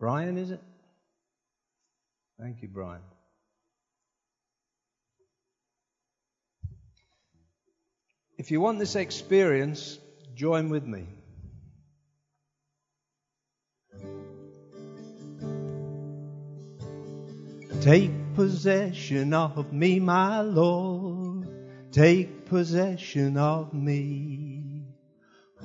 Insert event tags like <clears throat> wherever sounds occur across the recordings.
Brian, is it? Thank you, Brian. If you want this experience, join with me. Take possession of me, my Lord. Take possession of me.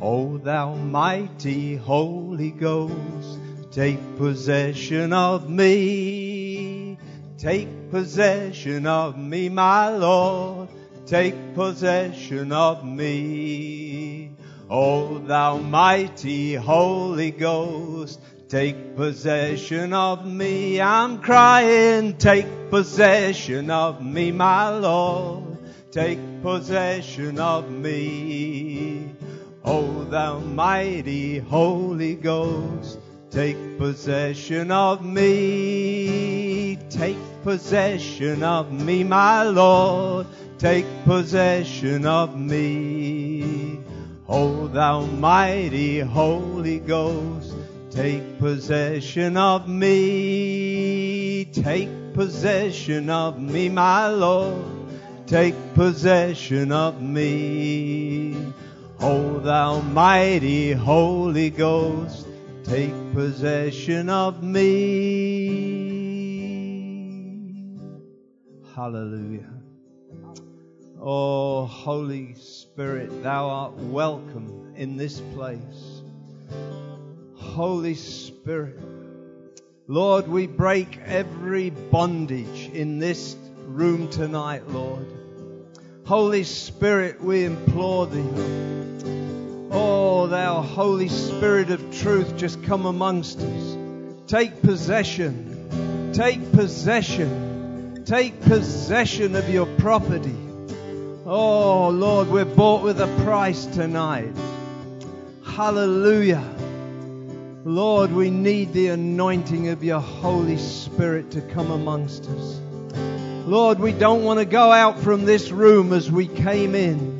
O thou mighty Holy Ghost, take possession of me. Take possession of me, my Lord. Take possession of me. O thou mighty Holy Ghost, take possession of me. I'm crying, take possession of me, my Lord. Take possession of me. O thou mighty Holy Ghost, take possession of me. Take possession of me, my Lord. Take possession of me. O thou mighty Holy Ghost, take possession of me. Take possession of me, my Lord. Take possession of me. O thou mighty Holy Ghost, take possession of me. Hallelujah. Oh, Holy Spirit, thou art welcome in this place. Holy Spirit, Lord, we break every bondage in this room tonight, Lord. Holy Spirit, we implore thee. Oh, thou Holy Spirit of truth, just come amongst us. Take possession. Take possession. Take possession of your property. Oh, Lord, we're bought with a price tonight. Hallelujah. Lord, we need the anointing of your Holy Spirit to come amongst us. Lord, we don't want to go out from this room as we came in.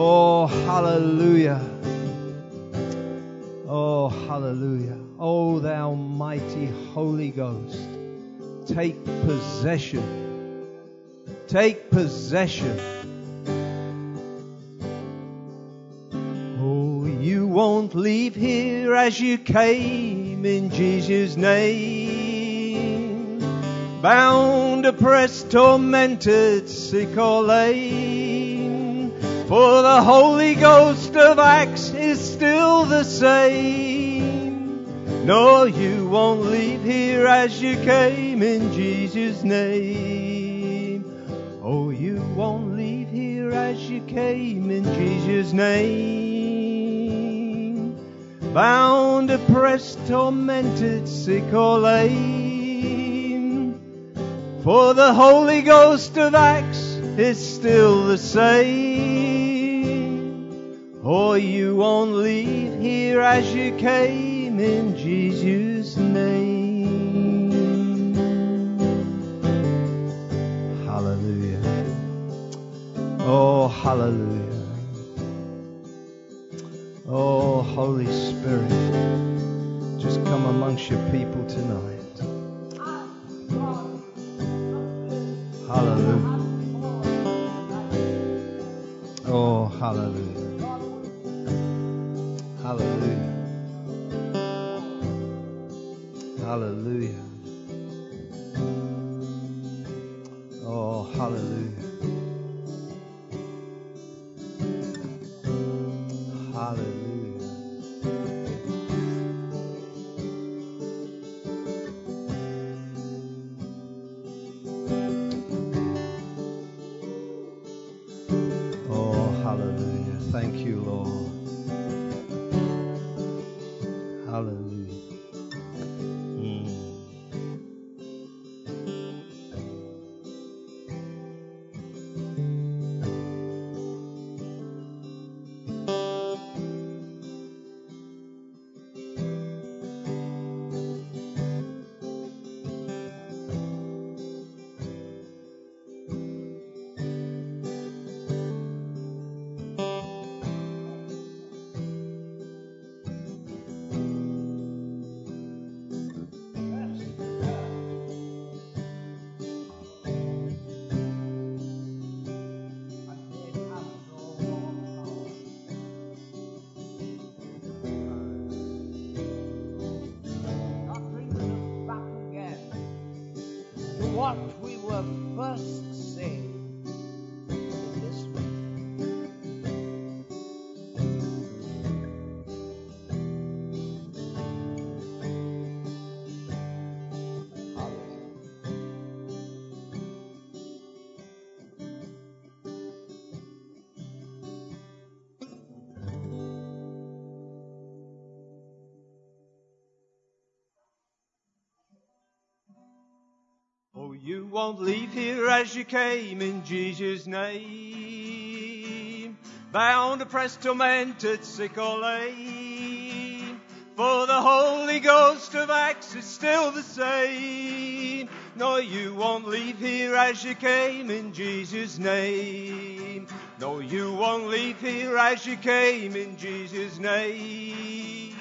Oh, hallelujah. Oh, hallelujah. Oh, thou mighty Holy Ghost, take possession. Take possession. Oh, you won't leave here as you came in Jesus' name. Bound, oppressed, tormented, sick or lame. For the Holy Ghost of Acts is still the same. No, you won't leave here as you came in Jesus' name. Oh, you won't leave here as you came in Jesus' name. Bound, oppressed, tormented, sick or lame. For the Holy Ghost of Acts is still the same. Oh, you won't leave here as you came in Jesus' name. Hallelujah. Oh, hallelujah. Oh, Holy Spirit, just come amongst your people tonight. Hallelujah. Oh, hallelujah. Hallelujah. Hallelujah. Won't leave here as you came in Jesus' name. Bound, oppressed, tormented, sick or lame. For the Holy Ghost of Acts is still the same. No, you won't leave here as you came in Jesus' name. No, you won't leave here as you came in Jesus' name.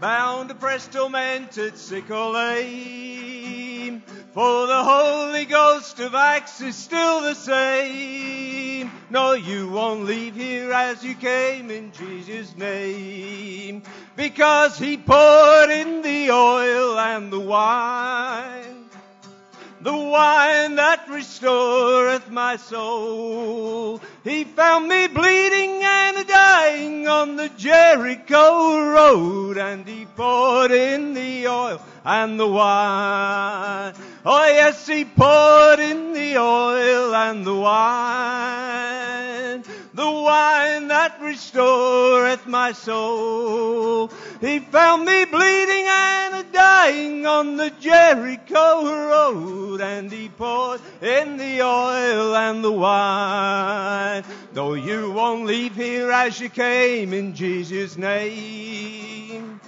Bound, oppressed, tormented, sick or lame. For the Holy Ghost of Acts is still the same. No, you won't leave here as you came in Jesus' name. Because He poured in the oil and the wine the wine that restoreth my soul. He found me bleeding and dying on the Jericho road, and he poured in the oil and the wine. Oh yes, he poured in the oil and the wine the wine that restoreth my soul. He found me bleeding and a dying on the Jericho road, and he poured in the oil and the wine. Though you won't leave here as you came in Jesus' name.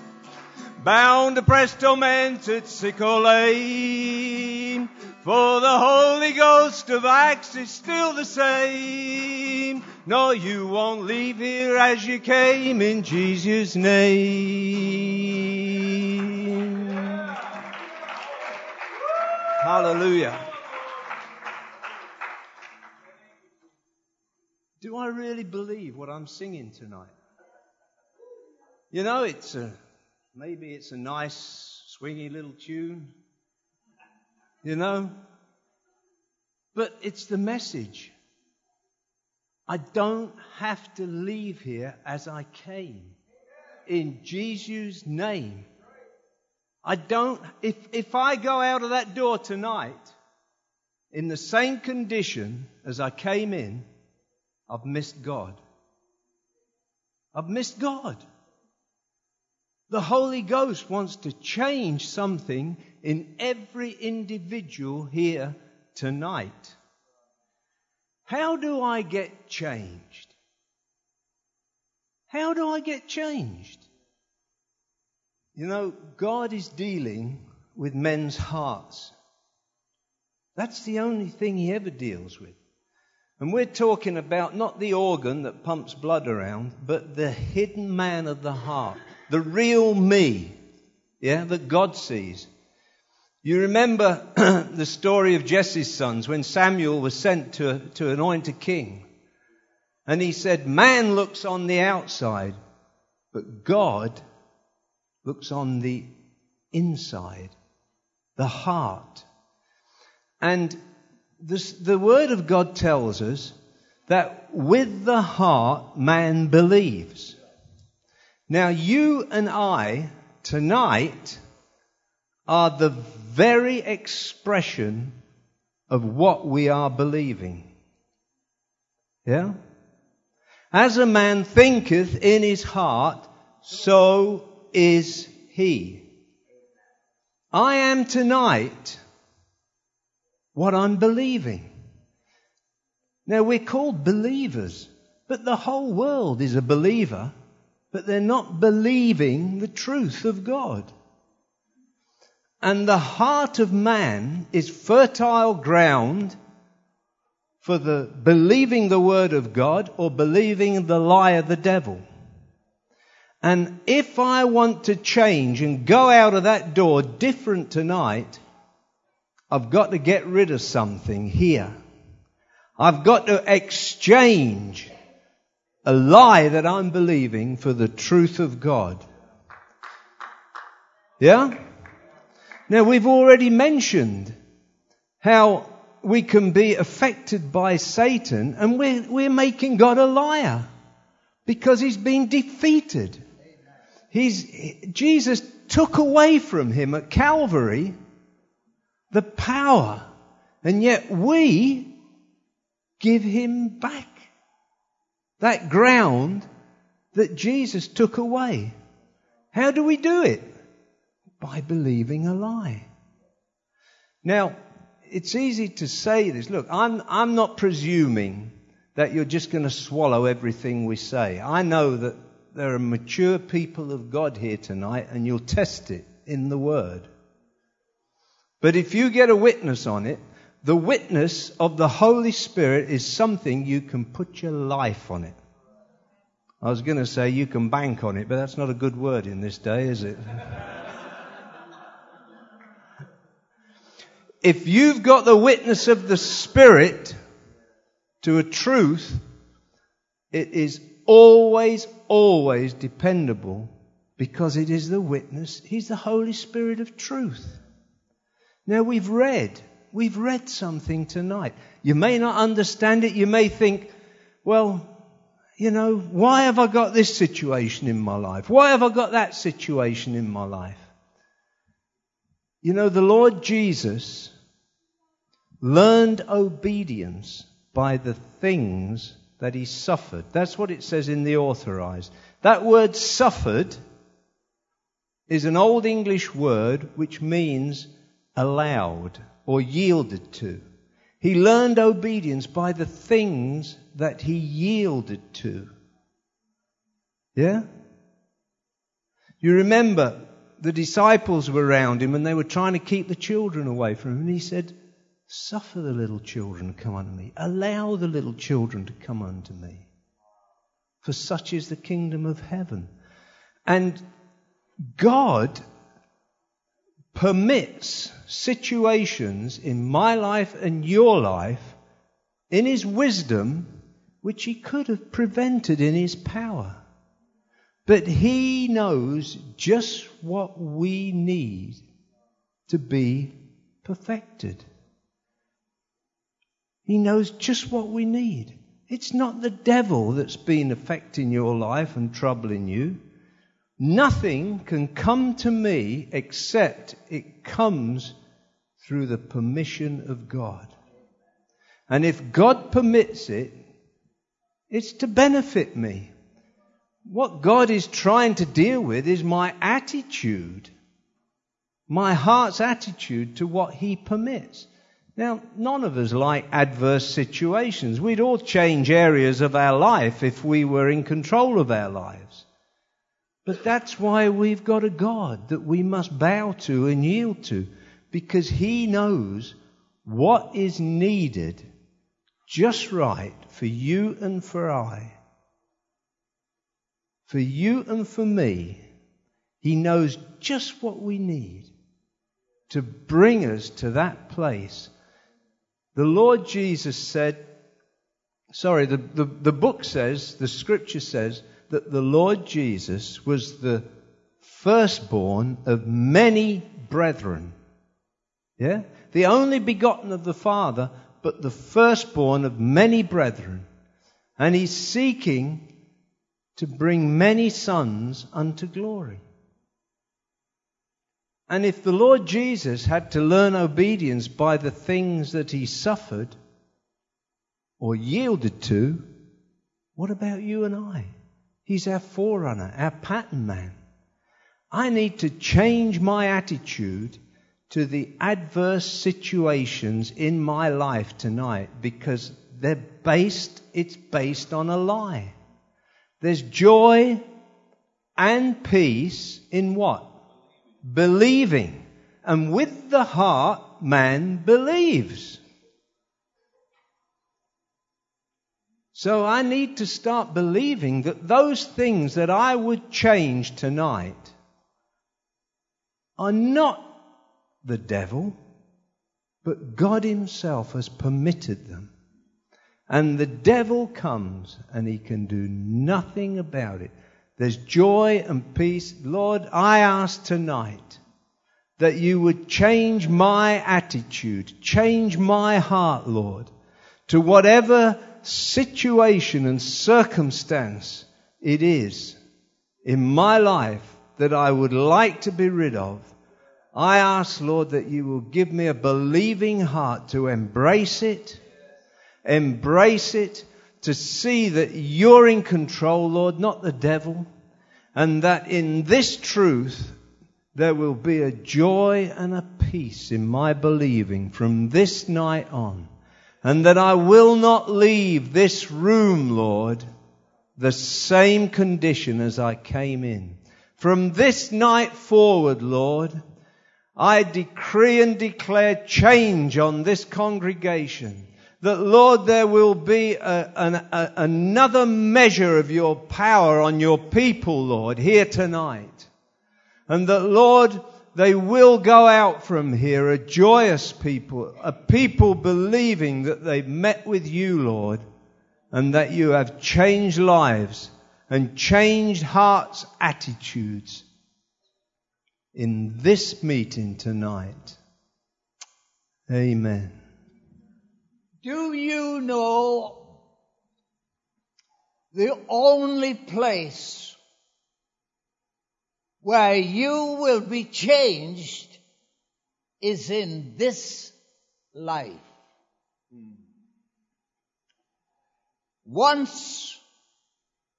Bound, oppressed, tormented, sick or lame. For the Holy Ghost of Acts is still the same. No, you won't leave here as you came in Jesus' name. Hallelujah. Do I really believe what I'm singing tonight? You know, it's a, maybe it's a nice, swingy little tune you know? But it's the message. I don't have to leave here as I came. In Jesus' name. I don't, if, if I go out of that door tonight in the same condition as I came in, I've missed God. I've missed God. The Holy Ghost wants to change something in every individual here tonight. How do I get changed? How do I get changed? You know, God is dealing with men's hearts. That's the only thing He ever deals with. And we're talking about not the organ that pumps blood around, but the hidden man of the heart, the real me, yeah, that God sees. You remember <clears throat> the story of Jesse's sons when Samuel was sent to, to anoint a king. And he said, Man looks on the outside, but God looks on the inside, the heart. And this, the Word of God tells us that with the heart man believes. Now, you and I tonight are the very expression of what we are believing. Yeah? As a man thinketh in his heart, so is he. I am tonight what I'm believing. Now we're called believers, but the whole world is a believer, but they're not believing the truth of God. And the heart of man is fertile ground for the believing the word of God or believing the lie of the devil. And if I want to change and go out of that door different tonight, I've got to get rid of something here. I've got to exchange a lie that I'm believing for the truth of God. Yeah? Now, we've already mentioned how we can be affected by Satan and we're, we're making God a liar because he's been defeated. He's, Jesus took away from him at Calvary the power, and yet we give him back that ground that Jesus took away. How do we do it? by believing a lie. Now, it's easy to say this. Look, I'm, I'm not presuming that you're just going to swallow everything we say. I know that there are mature people of God here tonight, and you'll test it in the Word. But if you get a witness on it, the witness of the Holy Spirit is something you can put your life on it. I was going to say you can bank on it, but that's not a good word in this day, is it? <laughs> if you've got the witness of the Spirit to a truth, it is always, always dependable because it is the witness. He's the Holy Spirit of truth. Now we've read, we've read something tonight. You may not understand it. You may think, well, you know, why have I got this situation in my life? Why have I got that situation in my life? You know, the Lord Jesus learned obedience by the things that he suffered. That's what it says in the authorized. That word suffered is an old English word which means allowed or yielded to. He learned obedience by the things that he yielded to. Yeah? You remember the disciples were around him and they were trying to keep the children away from him. And he said, Suffer the little children to come unto me. Allow the little children to come unto me. For such is the kingdom of heaven. And God permits situations in my life and your life in His wisdom which He could have prevented in His power. But He knows just what we need to be perfected. He knows just what we need. It's not the devil that's been affecting your life and troubling you. Nothing can come to me except it comes through the permission of God. And if God permits it, it's to benefit me. What God is trying to deal with is my attitude, my heart's attitude to what He permits. Now, none of us like adverse situations. We'd all change areas of our life if we were in control of our lives. But that's why we've got a God that we must bow to and yield to, because He knows what is needed just right for you and for I. For you and for me, He knows just what we need to bring us to that place. The Lord Jesus said, sorry, the, the, the book says, the scripture says, that the Lord Jesus was the firstborn of many brethren. Yeah? The only begotten of the Father, but the firstborn of many brethren. And he's seeking to bring many sons unto glory. And if the Lord Jesus had to learn obedience by the things that he suffered or yielded to, what about you and I? He's our forerunner, our pattern man. I need to change my attitude to the adverse situations in my life tonight because they're based, it's based on a lie. There's joy and peace in what? Believing. And with the heart, man believes. So I need to start believing that those things that I would change tonight are not the devil, but God Himself has permitted them. And the devil comes and he can do nothing about it. There's joy and peace. Lord, I ask tonight that you would change my attitude, change my heart, Lord, to whatever situation and circumstance it is in my life that I would like to be rid of, I ask, Lord, that you will give me a believing heart to embrace it, embrace it, to see that you're in control, Lord, not the devil, and that in this truth, there will be a joy and a peace in my believing from this night on, and that I will not leave this room, Lord, the same condition as I came in. From this night forward, Lord, I decree and declare change on this congregation. That Lord, there will be a, an, a, another measure of your power on your people, Lord, here tonight. And that Lord, they will go out from here a joyous people, a people believing that they've met with you, Lord, and that you have changed lives and changed hearts' attitudes in this meeting tonight. Amen. Do you know the only place where you will be changed is in this life? Once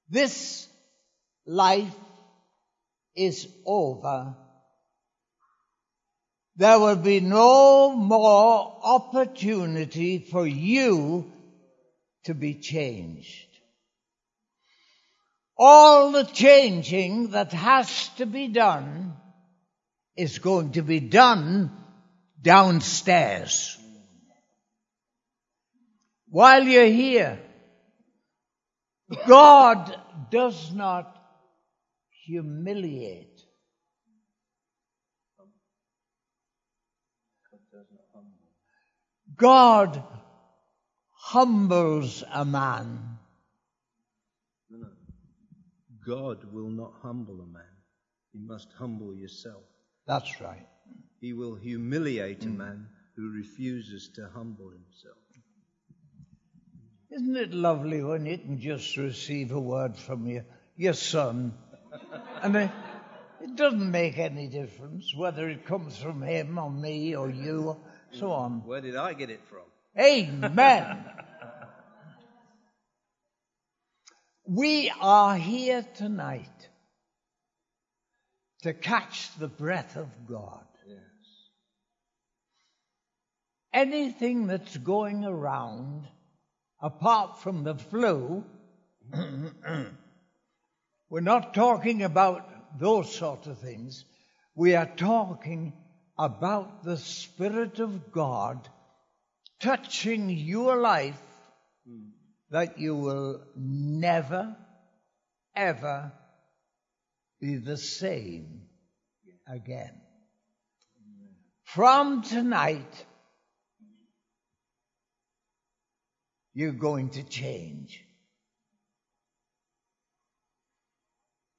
this life is over, there will be no more opportunity for you to be changed. All the changing that has to be done is going to be done downstairs. While you're here, God does not humiliate. God humbles a man. God will not humble a man. You must humble yourself. That's right. He will humiliate a mm. man who refuses to humble himself. Isn't it lovely when you can just receive a word from your, your son? and it, it doesn't make any difference whether it comes from him or me or you, so on. Where did I get it from? Amen. We are here tonight to catch the breath of God. Yes. Anything that's going around, apart from the flu, <clears throat> we're not talking about those sort of things. We are talking about the Spirit of God touching your life hmm. That you will never, ever be the same again. From tonight, you're going to change.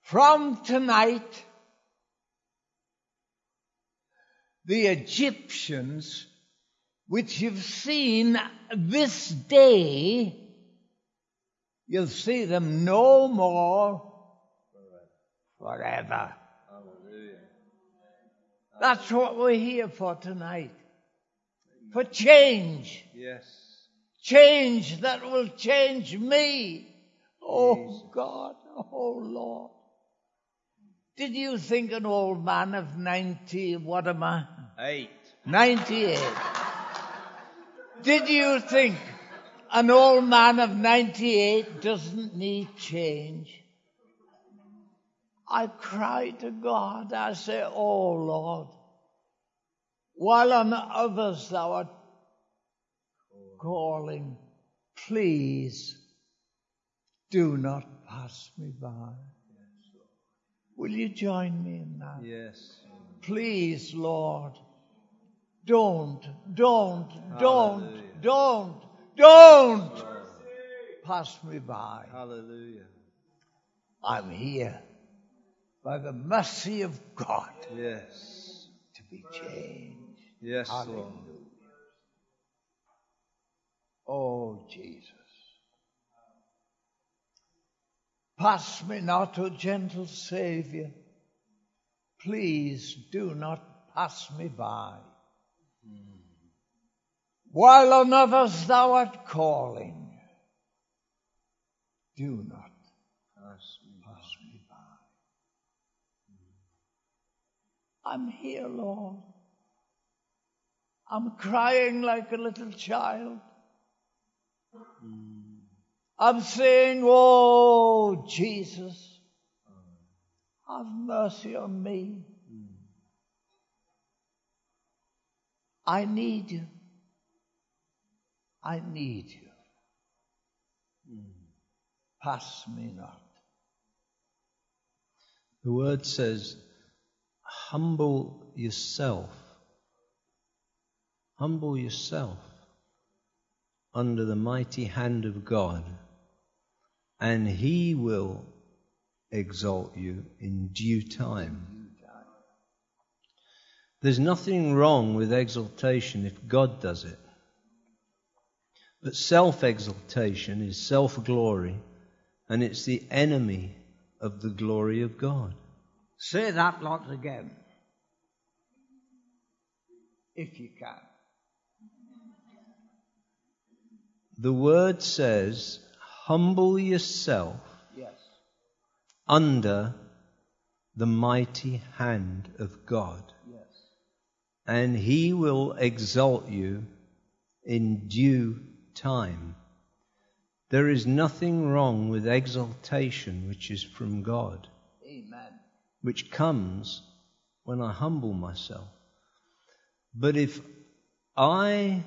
From tonight, the Egyptians, which you've seen this day, you'll see them no more forever. That's what we're here for tonight. For change. Yes. Change that will change me. Oh God, oh Lord. Did you think an old man of 90, what am I? Eight. 98. Did you think an old man of 98 doesn't need change? I cry to God. I say, Oh Lord, while on others thou art calling, please do not pass me by. Will you join me in that? Yes. Please, Lord, don't, don't, don't, Hallelujah. don't, don't pass me by. Hallelujah. I'm here by the mercy of God Yes. to be changed. Yes, Hallelujah. Lord. Oh, Jesus. Pass me not, O gentle Savior. Please do not pass me by. Mm. While on others thou art calling, do not Pass me. pass me by. I'm here, Lord. I'm crying like a little child. I'm saying, Oh, Jesus, have mercy on me. I need you. I need you. Pass me not. The word says, humble yourself. Humble yourself under the mighty hand of God, and He will exalt you in due time. There's nothing wrong with exaltation if God does it. But self exaltation is self glory, and it's the enemy of the glory of God. Say that lot again, if you can. The word says, humble yourself Yes. under the mighty hand of God, Yes. and he will exalt you in due time. There is nothing wrong with exaltation which is from God, Amen. which comes when I humble myself. But if I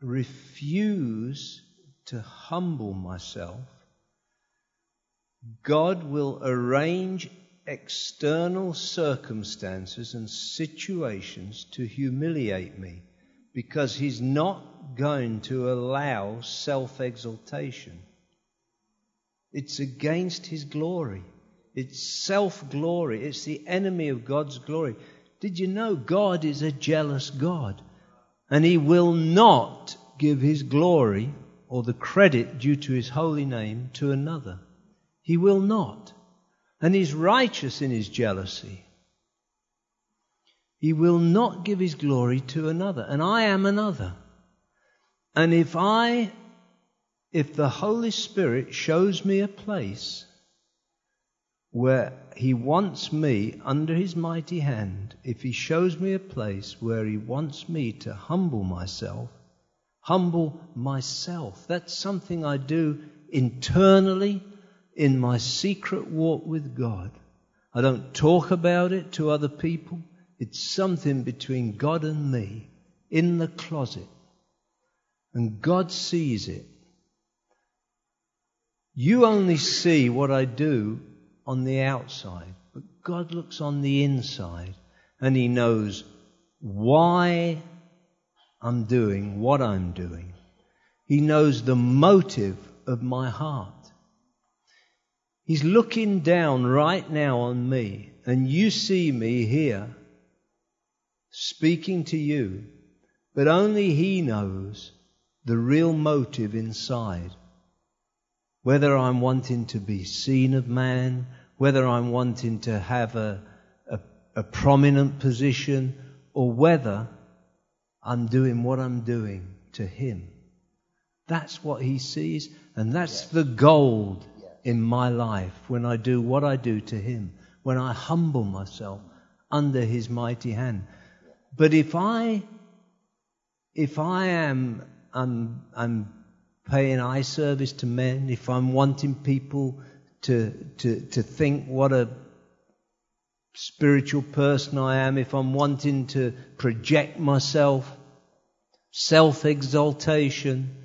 refuse to humble myself, God will arrange external circumstances and situations to humiliate me because He's not going to allow self exaltation. It's against His glory. It's self glory. It's the enemy of God's glory. Did you know God is a jealous God? And He will not give His glory or the credit due to His holy name to another. He will not. And He's righteous in His jealousy. He will not give His glory to another. And I am another. And if I, if the Holy Spirit shows me a place where He wants me under His mighty hand, if He shows me a place where He wants me to humble myself, humble myself, that's something I do internally in my secret walk with God. I don't talk about it to other people. It's something between God and me in the closet. And God sees it. You only see what I do on the outside, but God looks on the inside and He knows why I'm doing what I'm doing. He knows the motive of my heart. He's looking down right now on me, and you see me here speaking to you, but only He knows the real motive inside. Whether I'm wanting to be seen of man, whether I'm wanting to have a, a, a prominent position, or whether I'm doing what I'm doing to Him. That's what He sees, and that's Yes. the gold Yes. in my life when I do what I do to Him, when I humble myself under His mighty hand. But if I, if I am, I'm, I'm paying eye service to men, if I'm wanting people to, to, to think what a spiritual person I am, if I'm wanting to project myself, self exaltation,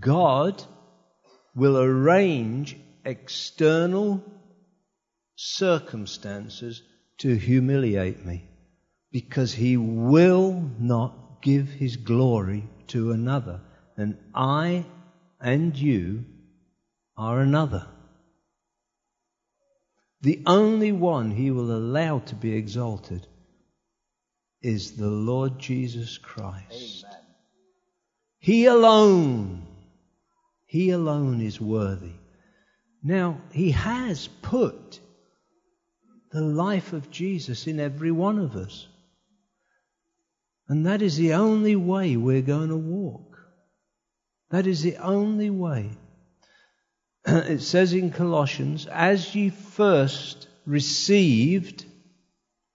God will arrange external circumstances to humiliate me because he will not give his glory to another. And I and you are another. The only one he will allow to be exalted is the Lord Jesus Christ. Amen. He alone, He alone is worthy. Now, He has put the life of Jesus in every one of us. And that is the only way we're going to walk. That is the only way. <clears throat> It says in Colossians, as ye first received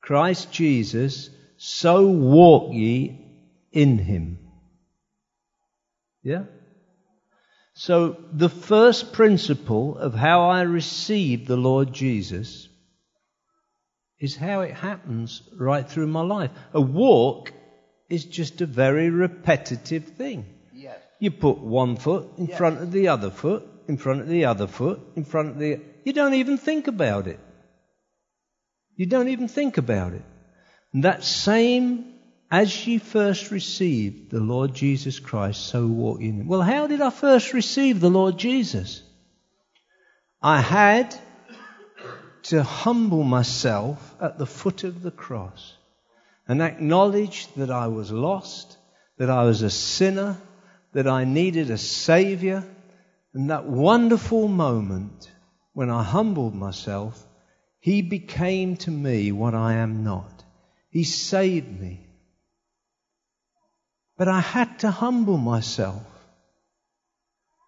Christ Jesus, so walk ye in him. Yeah? So the first principle of how I receive the Lord Jesus is how it happens right through my life. A walk is just a very repetitive thing. Yes. You put one foot in Yes. front of the other foot, in front of the other foot, in front of the. You don't even think about it. You don't even think about it. And that same, as ye first received the Lord Jesus Christ, so walk in him. Well, how did I first receive the Lord Jesus? I had to humble myself at the foot of the cross and acknowledged that I was lost, that I was a sinner, that I needed a Saviour. And that wonderful moment when I humbled myself, He became to me what I am not. He saved me. But I had to humble myself.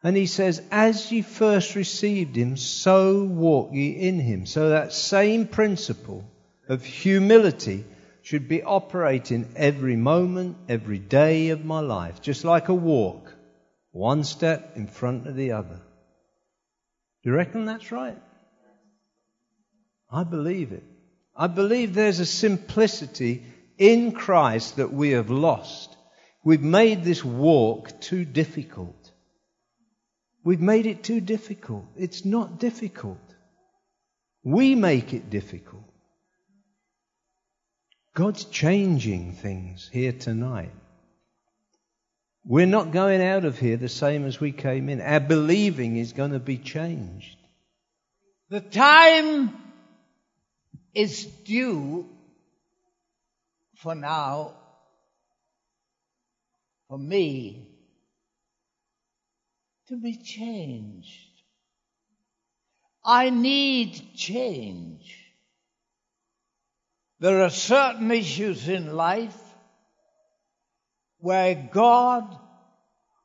And he says, As ye first received him, so walk ye in him. So that same principle of humility should be operating every moment, every day of my life, just like a walk, one step in front of the other. Do you reckon that's right? I believe it. I believe there's a simplicity in Christ that we have lost. We've made this walk too difficult. We've made it too difficult. It's not difficult. We make it difficult. God's changing things here tonight. We're not going out of here the same as we came in. Our believing is going to be changed. The time is due for now for me to be changed. I need change. There are certain issues in life where God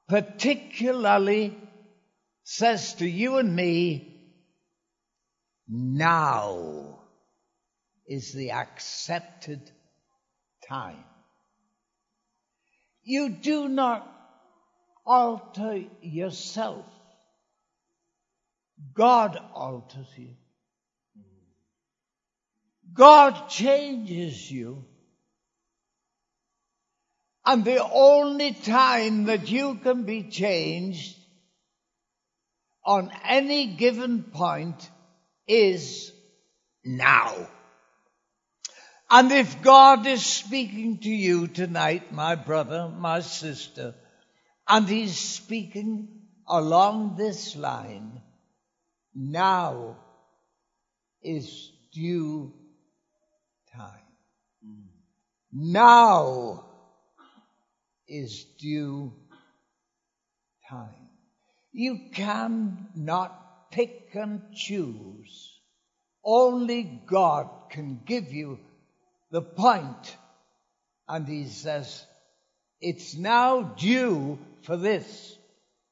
particularly says to you and me, now is the accepted time. You do not alter yourself. God alters you. God changes you. And the only time that you can be changed on any given point is now. And if God is speaking to you tonight, my brother, my sister, and He's speaking along this line, now is due. Now is due time. You cannot pick and choose. Only God can give you the point. And He says, it's now due for this.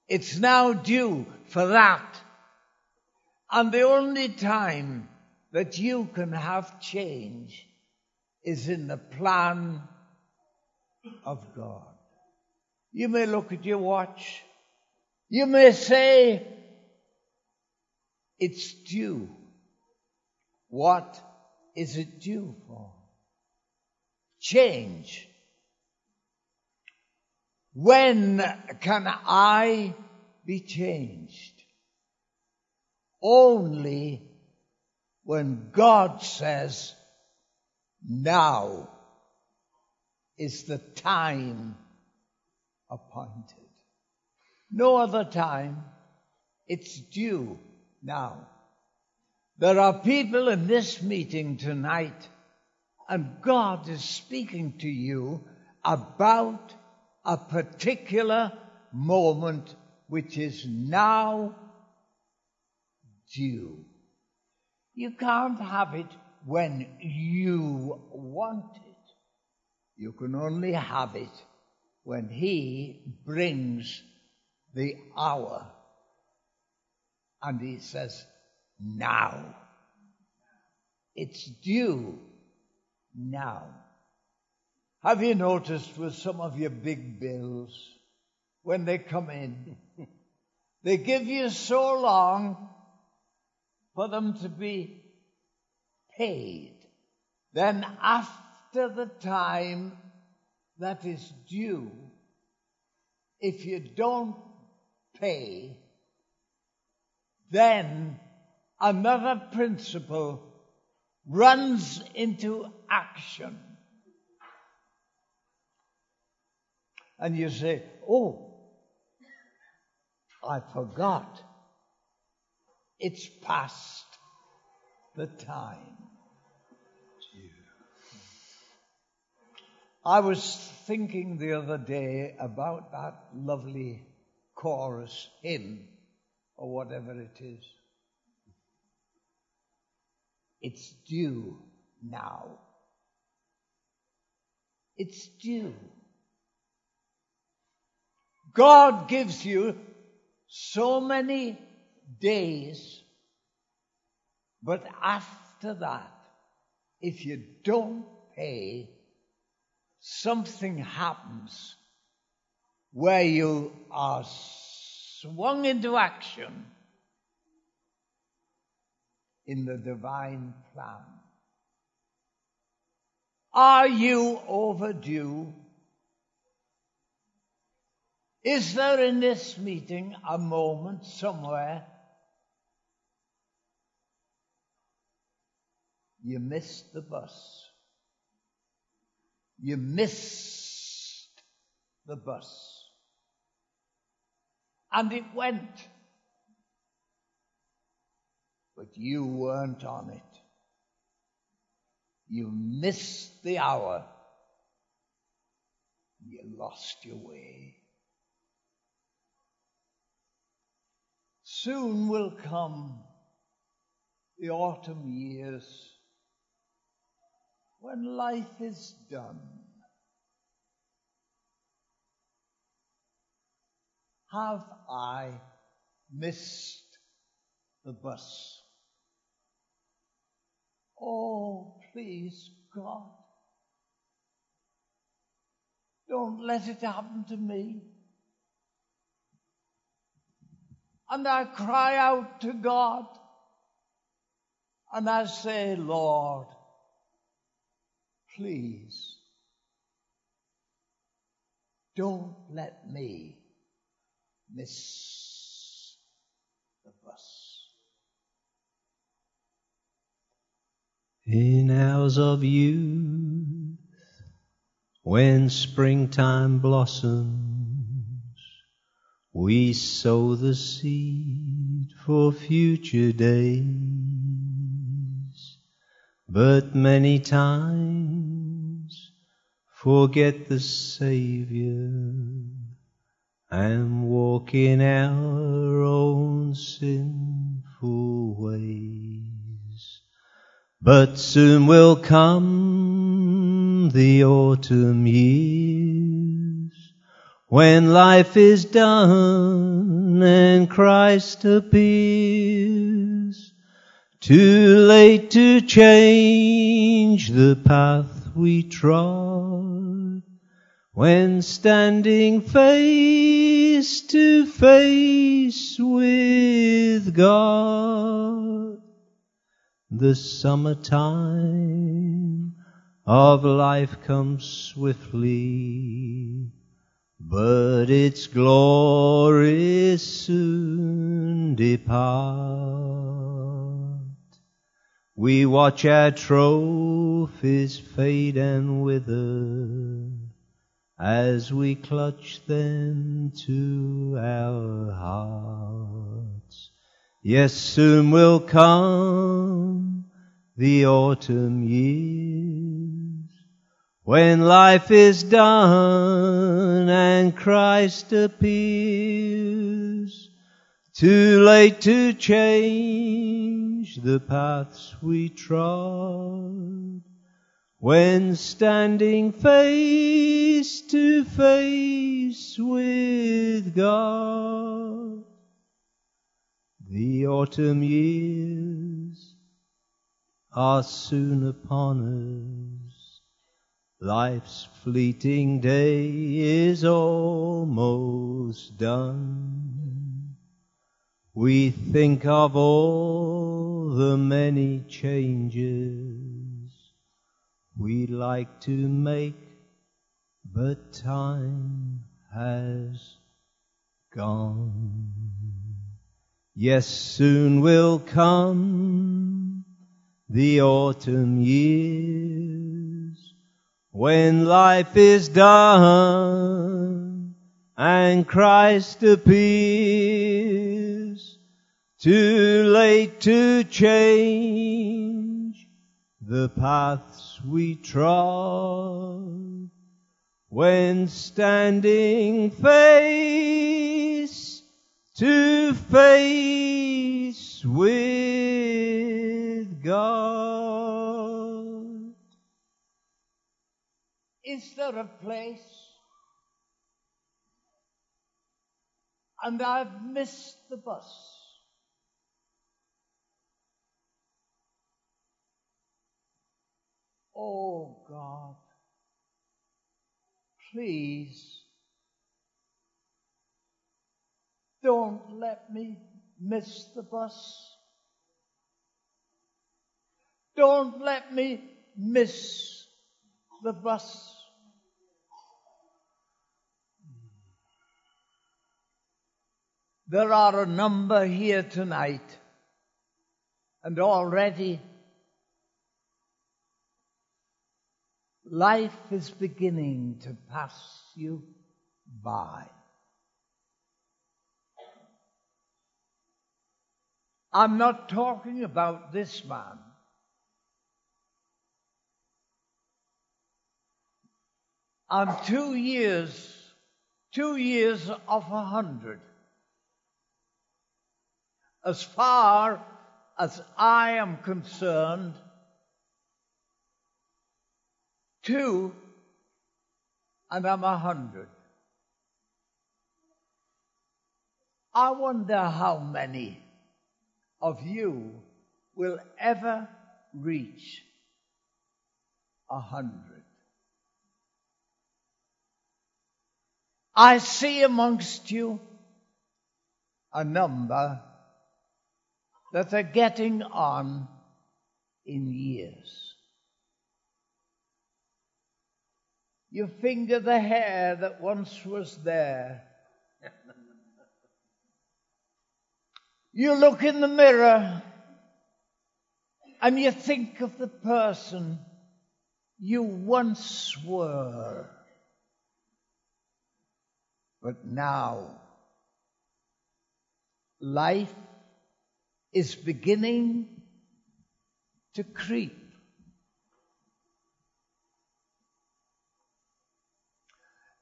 It's now due for that. And the only time that you can have change is in the plan of God. You may look at your watch. You may say, it's due. What is it due for? Change. When can I be changed? Only when God says, now is the time appointed. No other time. It's due now. There are people in this meeting tonight, and God is speaking to you about a particular moment which is now due. You can't have it when you want it. You can only have it when He brings the hour. And He says, now. It's due now. Have you noticed with some of your big bills, when they come in, <laughs> they give you so long for them to be paid. Then after the time that is due, if you don't pay, then another principle runs into action. And you say, Oh, I forgot. It's past the time. I was thinking the other day about that lovely chorus hymn, or whatever it is. It's due now. It's due. God gives you so many days, but after that, if you don't pay, something happens where you are swung into action in the divine plan. Are you overdue? Is there in this meeting a moment somewhere you missed the bus? You missed the bus. And it went. But you weren't on it. You missed the hour. You lost your way. Soon will come the autumn years when life is done. Have I missed the bus? Oh, please, God, don't let it happen to me. And I cry out to God and I say, Lord, please don't let me miss the bus. In hours of youth, when springtime blossoms, we sow the seed for future days. But many times forget the Savior and walk in our own sinful ways. But soon will come the autumn years when life is done and Christ appears. Too late to change the path we trod when standing face to face with God. The summertime of life comes swiftly, but its glory soon depart. We watch our trophies fade and wither as we clutch them to our hearts. Yes, soon will come the autumn years when life is done and Christ appears. Too late to change the paths we trod when standing face to face with God. The autumn years are soon upon us. Life's fleeting day is almost done. We think of all the many changes we'd like to make, but time has gone. Yes, soon will come the autumn years when life is done and Christ appears too late to change the paths we trod when standing face to face with God. Is there a place? And I've missed the bus. Oh God, please don't let me miss the bus. Don't let me miss the bus. There are a number here tonight, and already life is beginning to pass you by. I'm not talking about this man. I'm two years, two years of a hundred. As far as I am concerned, two and I'm a hundred. I wonder how many of you will ever reach a hundred. I see amongst you a number that are getting on in years. You finger the hair that once was there. you look in the mirror and you think of the person you once were. But now, life is beginning to creep.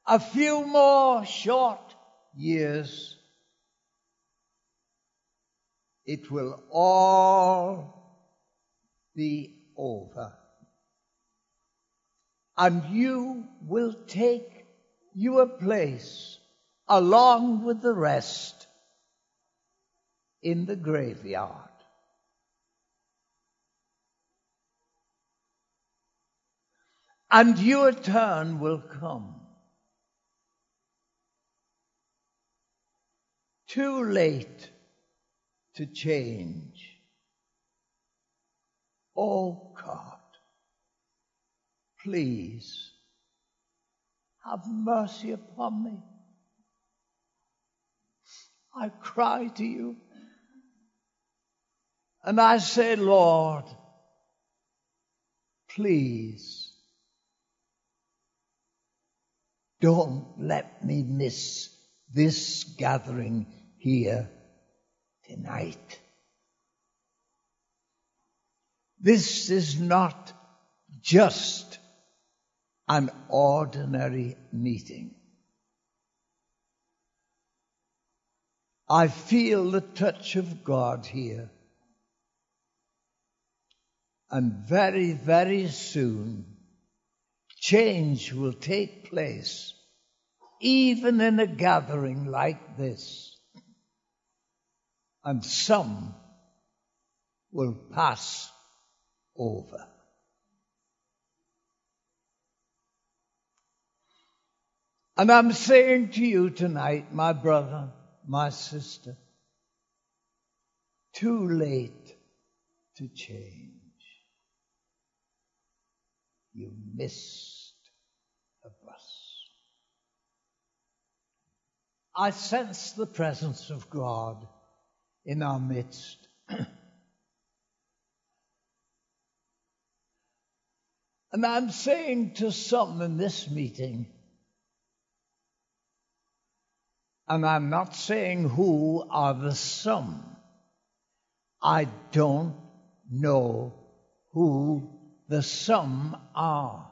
A few more short years, it will all be over. And you will take your place along with the rest in the graveyard. And your turn will come. Too late to change. Oh God, please have mercy upon me. I cry to you. And I say, Lord, please don't let me miss this gathering here tonight. This is not just an ordinary meeting. I feel the touch of God here. And very, very soon, change will take place, even in a gathering like this. And some will pass over. And I'm saying to you tonight, my brother, my sister, too late to change. You missed a bus. I sense the presence of God in our midst. <clears throat> and I'm saying to some in this meeting, and I'm not saying who are the some. I don't know who the some are.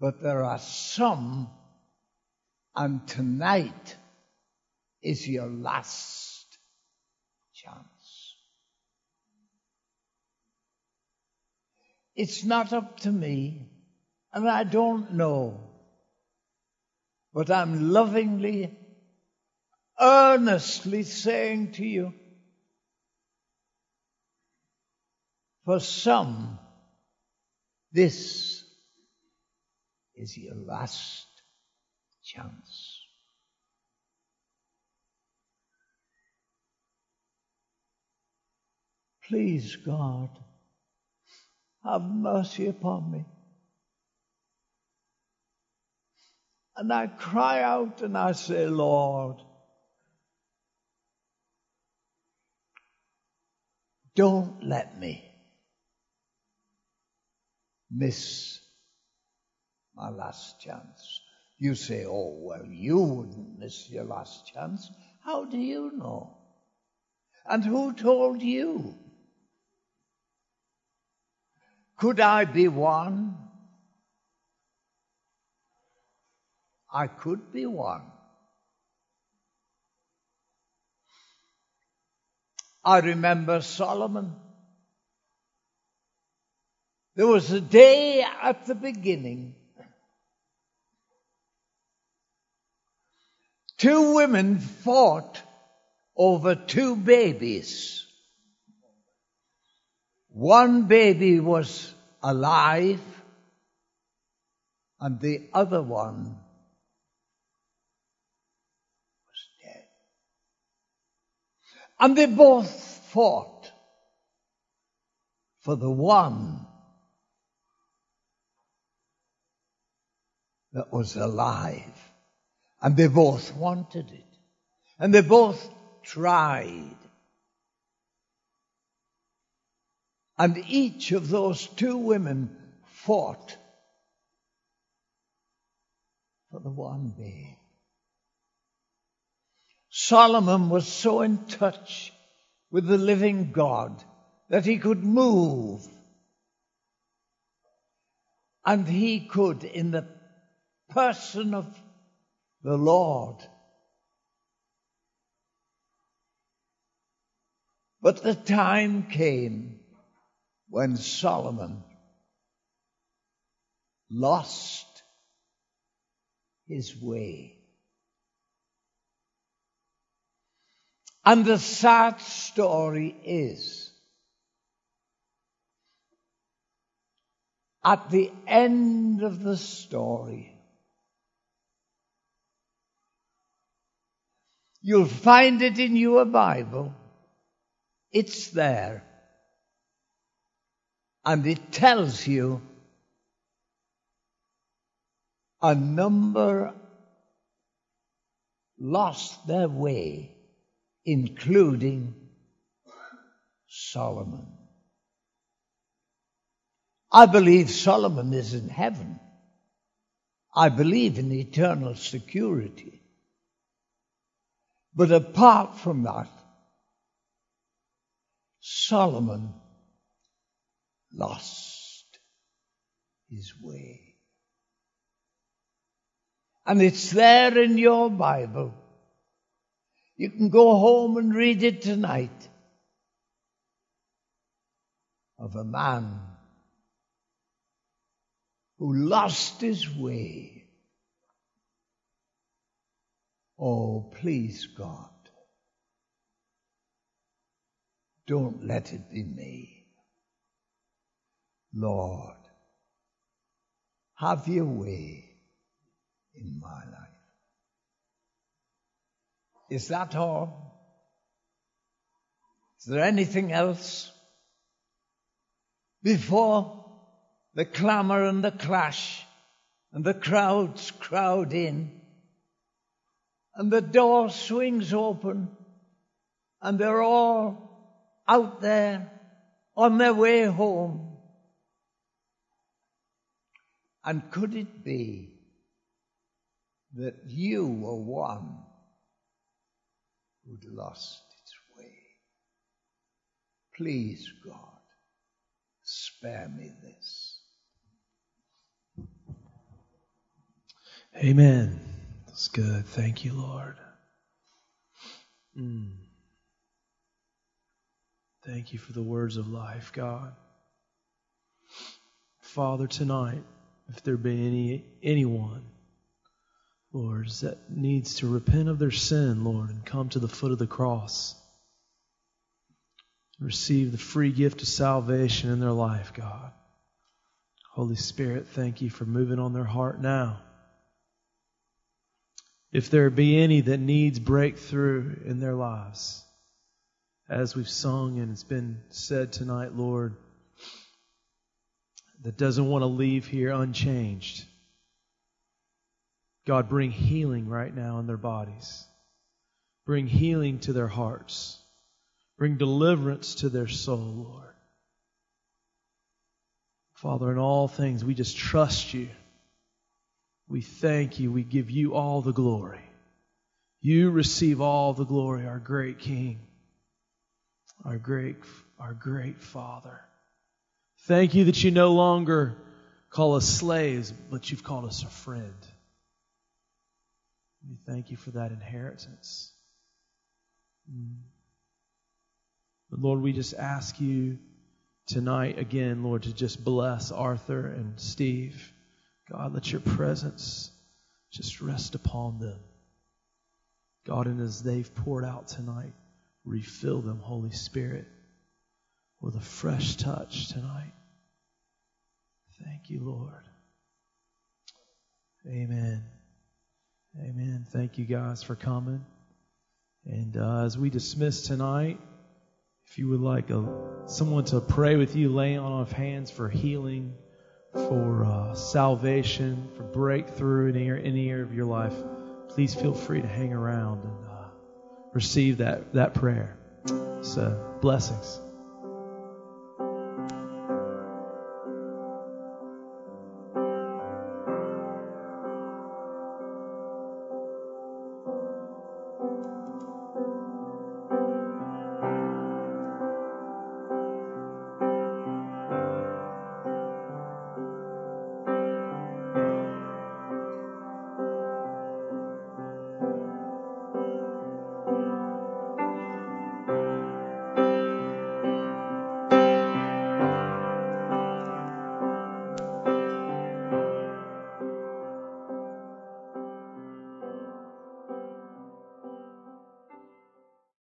But there are some, and tonight is your last chance. It's not up to me, and I don't know. But I'm lovingly, earnestly saying to you, For some, this is your last chance. Please, God, have mercy upon me. And I cry out and I say, Lord, don't let me miss my last chance. You say, oh, well, you wouldn't miss your last chance. How do you know? And who told you? Could I be one? I could be one. I remember Solomon. There was a day at the beginning. Two women fought over two babies. One baby was alive and the other one was dead. And they both fought for the one that was alive. And they both wanted it. And they both tried. And each of those two women fought for the one babe. Solomon was so in touch with the living God that he could move and he could, in the person of the Lord. But the time came when Solomon lost his way. And the sad story is at the end of the story, You'll find it in your Bible. It's there. And it tells you a number lost their way, including Solomon. I believe Solomon is in heaven. I believe in eternal security. But apart from that, Solomon lost his way. And it's there in your Bible. You can go home and read it tonight of a man who lost his way Oh, please, God, don't let it be me. Lord, have your way in my life. Is that all? Is there anything else? Before the clamour and the clash and the crowds crowd in and the door swings open and they're all out there on their way home. And could it be that you were one who'd lost its way? Please, God, spare me this. Amen. That's good. Thank you, Lord. Mm. Thank you for the words of life, God. Father, tonight, if there be any anyone, Lord, that needs to repent of their sin, Lord, and come to the foot of the cross, receive the free gift of salvation in their life, God. Holy Spirit, thank you for moving on their heart now. If there be any that needs breakthrough in their lives, as we've sung and it's been said tonight, Lord, that doesn't want to leave here unchanged. God, bring healing right now in their bodies. Bring healing to their hearts. Bring deliverance to their soul, Lord. Father, in all things, we just trust you. We thank you. We give you all the glory. You receive all the glory, our great King our great, our great Father. Thank you that you no longer call us slaves, but you've called us a friend. We thank you for that inheritance. But Lord, we just ask you tonight again, Lord, to just bless Arthur and Steve. God, let your presence just rest upon them. God, and as they've poured out tonight, Refill them, Holy Spirit, with a fresh touch tonight. Thank you, Lord. Amen. Amen. Thank you guys for coming. And uh, as we dismiss tonight, if you would like a, someone to pray with you, lay on of hands for healing, for uh, salvation, for breakthrough in any, area of your life, please feel free to hang around and uh, receive that, that prayer. So, blessings.